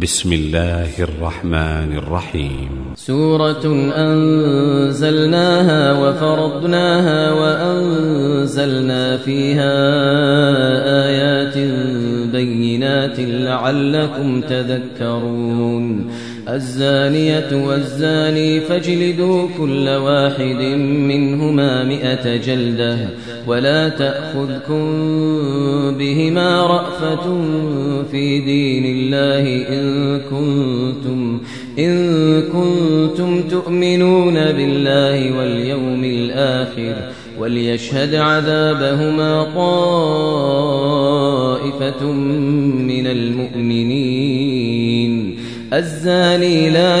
بسم الله الرحمن الرحيم. سورة أنزلناها وفرضناها وأنزلنا فيها آيات بينات لعلكم تذكرون. الزانية والزاني فاجلدوا كل واحد منهما مئة جلدة ولا تأخذكم بهما رأفة في دين الله إن كنتم إن كنتم تؤمنون بالله واليوم الآخر وليشهد عذابهما طائفة من المؤمنين. الزاني لا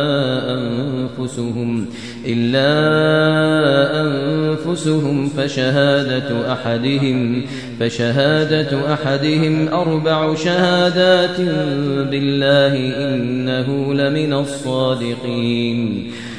أنفسهم إلا أنفسهم فشهادة أحدهم فشهادة أحدهم أربع شهادات بالله إنه لمن الصادقين.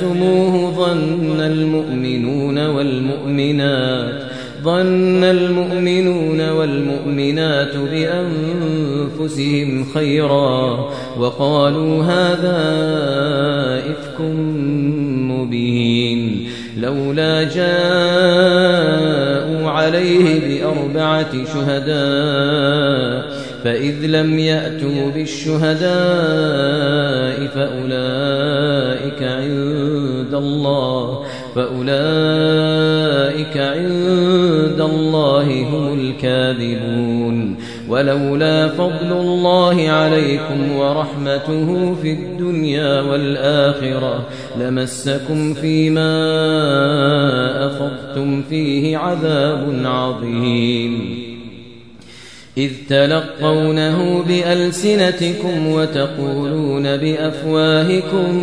سمعتموه ظن المؤمنون والمؤمنات ظن المؤمنون والمؤمنات بأنفسهم خيرا وقالوا هذا إفك مبين لولا جاءوا عليه بأربعة شهداء فإذ لم يأتوا بالشهداء فأولئك عند الله. فأولئك عند الله هم الكاذبون. ولولا فضل الله عليكم ورحمته في الدنيا والآخرة لمسكم فيما أفضتم فيه عذاب عظيم. إذ تلقونه بألسنتكم وتقولون بأفواهكم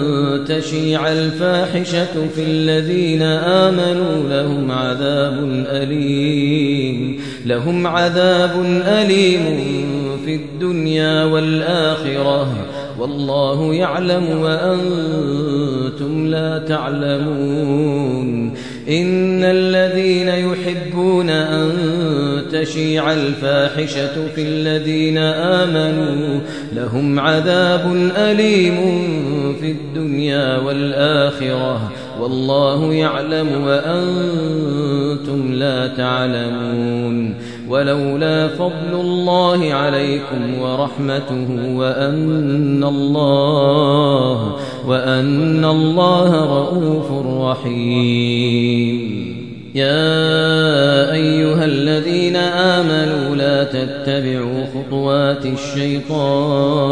تشيع الفاحشة في الذين آمنوا لهم عذاب أليم. لهم عذاب أليم في الدنيا والآخرة. والله يعلم وأنتم لا تعلمون. إن الذين يحبون أن تشيع الفاحشة في الذين آمنوا لهم عذاب أليم في الدنيا والآخرة والله يعلم وأنتم لا تعلمون ولولا فضل الله عليكم ورحمته وأن الله وأن الله رؤوف رحيم. يا أيها الذين آمنوا لا تتبعوا خطوات الشيطان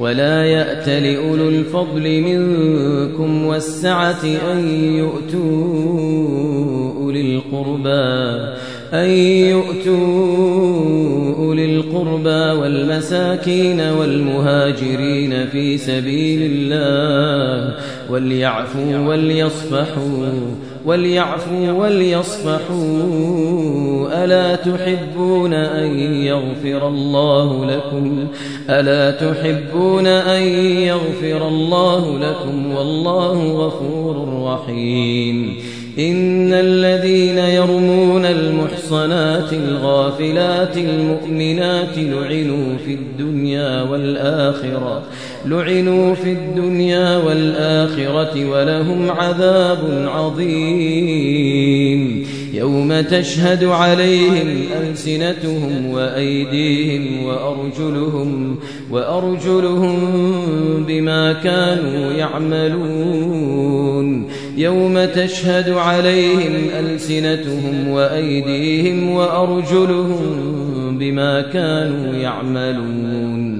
ولا يأت لأولو الفضل منكم والسعة أن يؤتوا أولي القربى أن يؤتوا أولي القربى والمساكين والمهاجرين في سبيل الله وليعفوا وليصفحوا وليعفوا وليصفحوا. ألا تحبون أن يغفر الله لكم؟ ألا تحبون أن يغفر الله لكم؟ والله غفور رحيم. إن الذين يرمون المحصنات الغافلات المؤمنات لعنوا في الدنيا والآخرة لعنوا في الدنيا والآخرة ولهم عذاب عظيم. يوم تشهد عليهم ألسنتهم وأيديهم وأرجلهم وأرجلهم بما كانوا يعملون يوم تشهد عليهم ألسنتهم وأيديهم وأرجلهم بما كانوا يعملون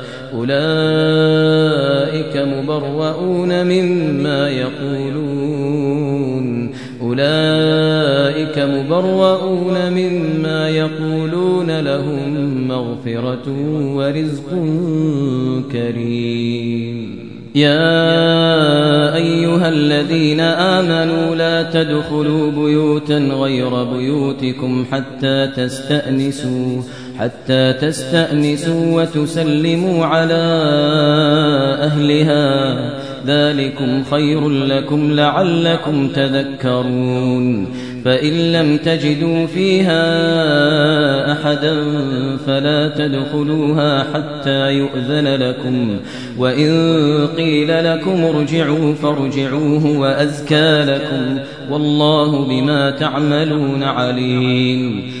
أولئك مبرؤون مما يقولون أولئك مبرؤون مما يقولون لهم مغفرة ورزق كريم يا أيها الذين آمنوا لا تدخلوا بيوتا غير بيوتكم حتى تستأنسوا حتى تستأنسوا وتسلموا على أهلها. ذلكم خير لكم لعلكم تذكرون. فإن لم تجدوا فيها أحدا فلا تدخلوها حتى يؤذن لكم. وإن قيل لكم ارجعوا فارجعوه وأزكى لكم. والله بما تعملون عليم.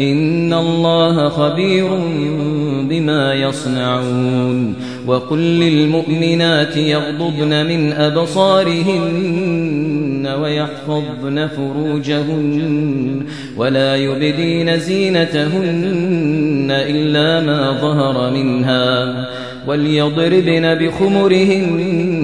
إن الله خبير بما يصنعون وقل للمؤمنات يغضضن من أبصارهن ويحفظن فروجهن ولا يبدين زينتهن إلا ما ظهر منها وليضربن بخمرهن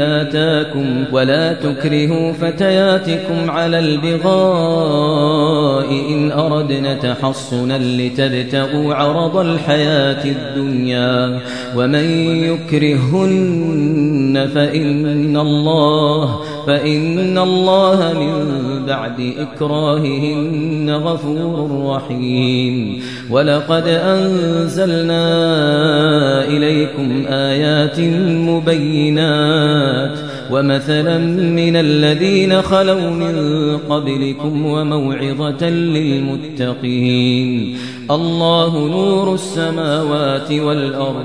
آتاكم ولا تكرهوا فتياتكم على البغاء إن أردنا تحصنا لتبتغوا عرض الحياة الدنيا ومن يكرهن فإن الله فإن الله من بعد إكراههن غفور رحيم. ولقد أنزلنا إليكم آيات مبينات. ومثلا من الذين خلوا من قبلكم وموعظة للمتقين. الله نور السماوات والأرض.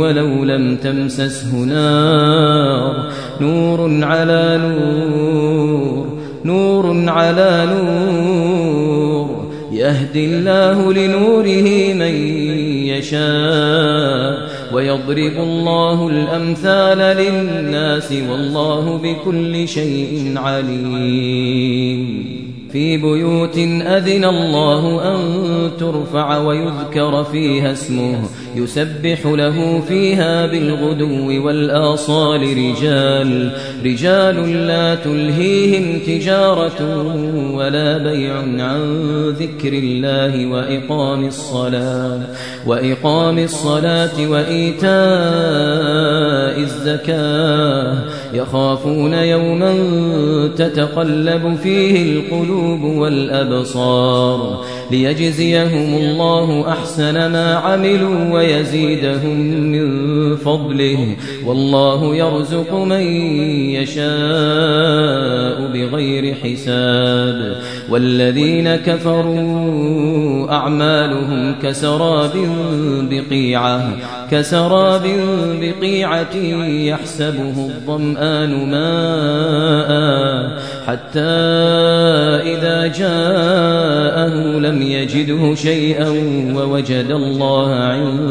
ولو لم تمسسه نار. نور على نور نور على نور. يهدي الله لنوره من يشاء ويضرب الله الأمثال للناس والله بكل شيء عليم. في بيوت أذن الله أن ترفع ويذكر فيها اسمه. يسبح له فيها بالغدو والآصال رجال رجال لا تلهيهم تجارة ولا بيع عن ذكر الله وإقام الصلاة وإقام الصلاة وإيتاء الزكاة. يخافون يوما تتقلب فيه القلوب والأبصار ليجزيهم الله أحسن ما عملوا ويزيدهم من فضله. والله يرزق من يشاء بغير حساب. والذين كفروا أعمالهم كسراب بقيعة كسراب بقيعة يحسبه الظمآن ماء. حتى إذا جاءه لم يجده شيئا ووجد الله عنده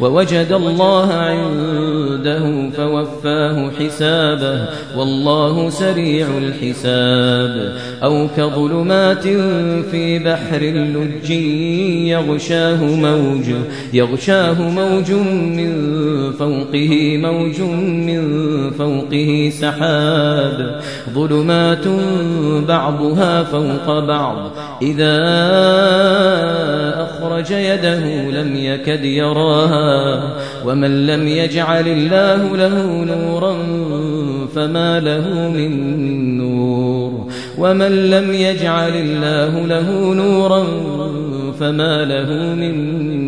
ووجد الله عنده عبده فوفاه حسابه والله سريع الحساب. أو كظلمات في بحر لج يغشاه موج يغشاه موج من فوقه موج من فوقه سحاب. ظلمات بعضها فوق بعض إذا أخرج يده لم يكد يراها. ومن لم يجعل الله له نورا فما له من نور ومن لم يجعل الله له نورا فما له من نور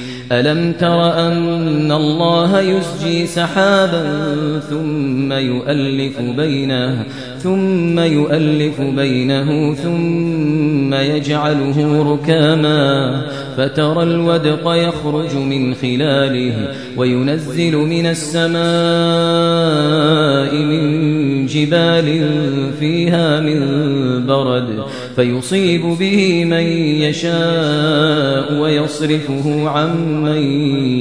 ألم تر أن الله يسجي سحابا ثم يؤلف بينه ثم يؤلف بينه ثم يجعله ركاما فترى الودق يخرج من خلاله وينزل من السماء من جبال فيها من برد فيصيب به من يشاء ويصرفه عن من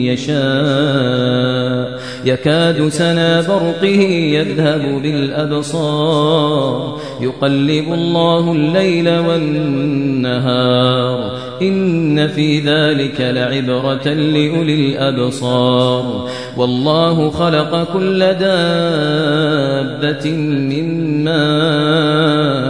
يشاء. يكاد سنا برقه يذهب بالأبصار. يقلب الله الليل والنهار. إن في ذلك لعبرة لأولي الأبصار. والله خلق كل دابة من ماء.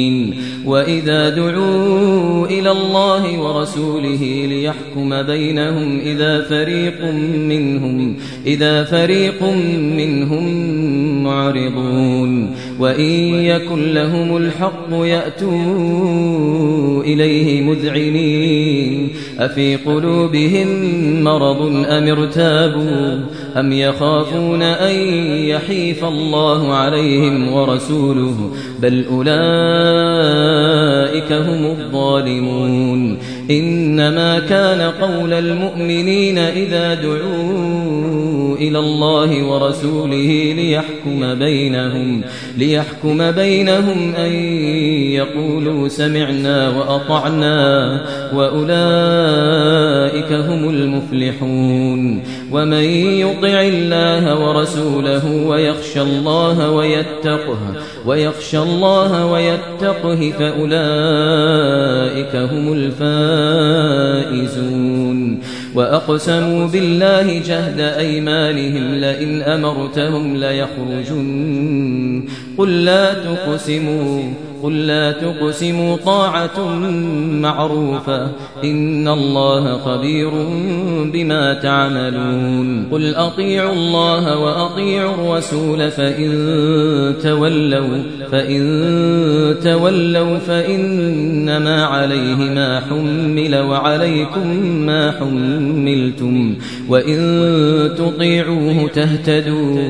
وإذا دعوا إلى الله ورسوله ليحكم بينهم إذا فريق منهم إذا فريق منهم معرضون. وإن يكن لهم الحق يأتوا إليه مذعنين. أفي قلوبهم مرض أم ارتابوا أم يخافون أن يحيف الله عليهم ورسوله بل أولئك هم الظالمون إنما كان قول المؤمنين إذا دعوا إلى الله ورسوله ليحكم بينهم ليحكم بينهم أن يقولوا سمعنا وأطعنا وأولئك هم المفلحون. ومن يطع الله ورسوله ويخشى الله ويتقه ويخشى الله ويتقه فأولئك هم الفائزون. وأقسموا بالله جهد أيمانهم لئن أمرتهم ليخرجن قل لا تقسموا قل لا تقسموا طاعة معروفة. إن الله خبير بما تعملون. قل أطيعوا الله وأطيعوا الرسول فإن تولوا فإن تولوا فإنما عليه ما حمل وعليكم ما حملتم. وإن تطيعوه تهتدوا.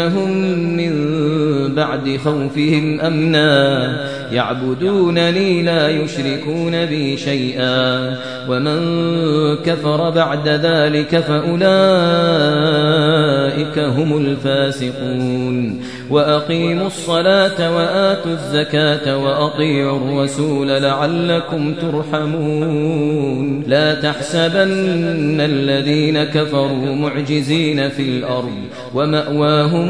وليبدلنهم من بعد خوفهم أمنا. يعبدونني لا يشركون بي شيئا. ومن كفر بعد ذلك فأولئك هم الفاسقون. وأقيموا الصلاة وآتوا الزكاة وأطيعوا الرسول لعلكم ترحمون. لا تحسبن الذين كفروا معجزين في الأرض. ومأواهم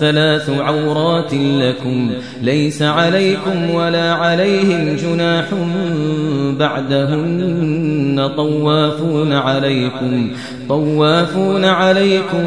ثلاث عورات لكم ليس عليكم ولا عليهم جناح بعدهن طوافون عليكم طوافون عليكم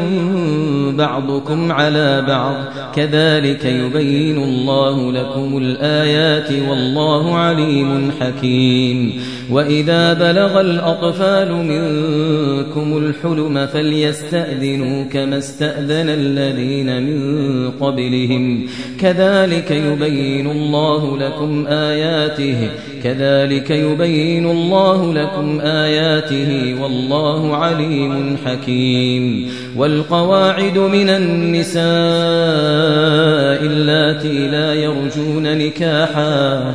بعضكم على بعض. كذلك يبين الله لكم الآيات والله عليم حكيم. وإذا بلغ الأطفال منكم الحلم فليستأذنوا كما استأذن الذين من قبلهم. كذلك يبين الله لكم آياته. كذلك يبين الله لكم آياته والله عليم حكيم. والقواعد من النساء اللاتي لا يرجون نكاحا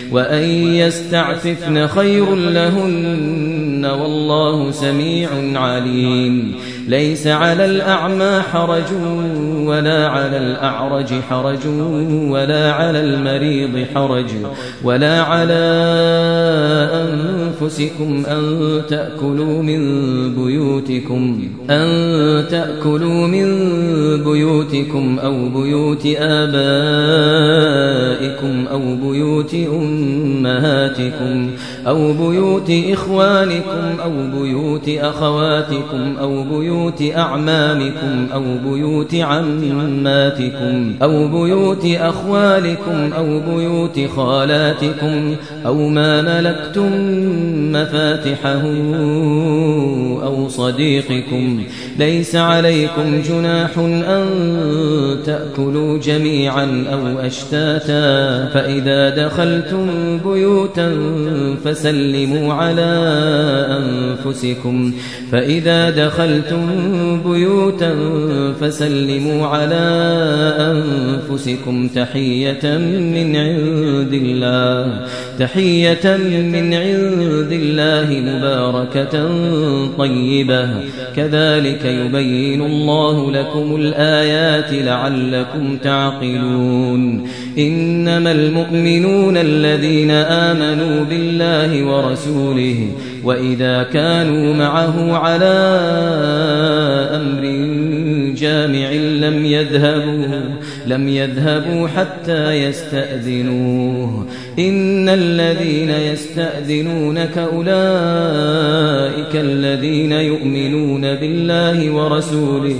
وأن يستعففن خير لهن والله سميع عليم. ليس على الأعمى حرج ولا على الأعرج حرج ولا على المريض حرج ولا على أنفسكم أن تأكلوا من بيوتكم أن تأكلوا من بيوتكم أو بيوت آبائكم أو بيوت أمهاتكم أو بيوت إخوانكم أو بيوت أخواتكم أو بيوت أعمامكم أو بيوت عماتكم أو بيوت أخوالكم أو بيوت خالاتكم أو ما ملكتم مفاتحه أو صديقكم ليس عليكم جناح أن تأكلوا جميعا أو أشتاتا فإذا دخلتم بيوتا فسلموا على أنفسكم فإذا دخلتم بيوتا فسلموا على أنفسكم تحية من عند الله. تحية من عند الله مباركة طيبة. كذلك يبين الله لكم الآيات لعلكم تعقلون. إنما المؤمنون الذين آمنوا بالله ورسوله وإذا كانوا معه على أمر جامع لم يذهبوا لم يذهبوا حتى يستأذنوه. إن الذين يستأذنونك أولئك الذين يؤمنون بالله ورسوله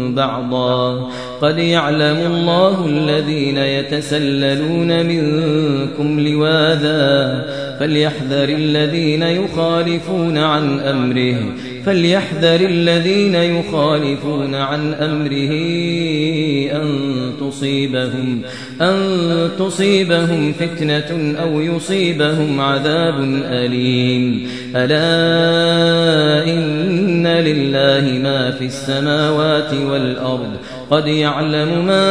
بعضا قد يعلم الله الذين يتسللون منكم لواذا فليحذر الذين يخالفون عن أمره. فليحذر الذين يخالفون عن أمره أن تصيبهم أن تصيبهم فتنة أو يصيبهم عذاب أليم. ألا إن لله ما في السماوات والأرض. قد يعلم ما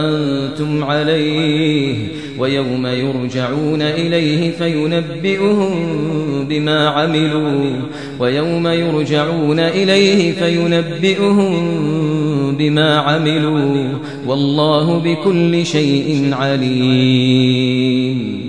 أنتم عليه. ويوم يرجعون إليه فينبئهم بما عملوا. ويوم يرجعون إليه فينبئهم بما عملوا. والله بكل شيء عليم.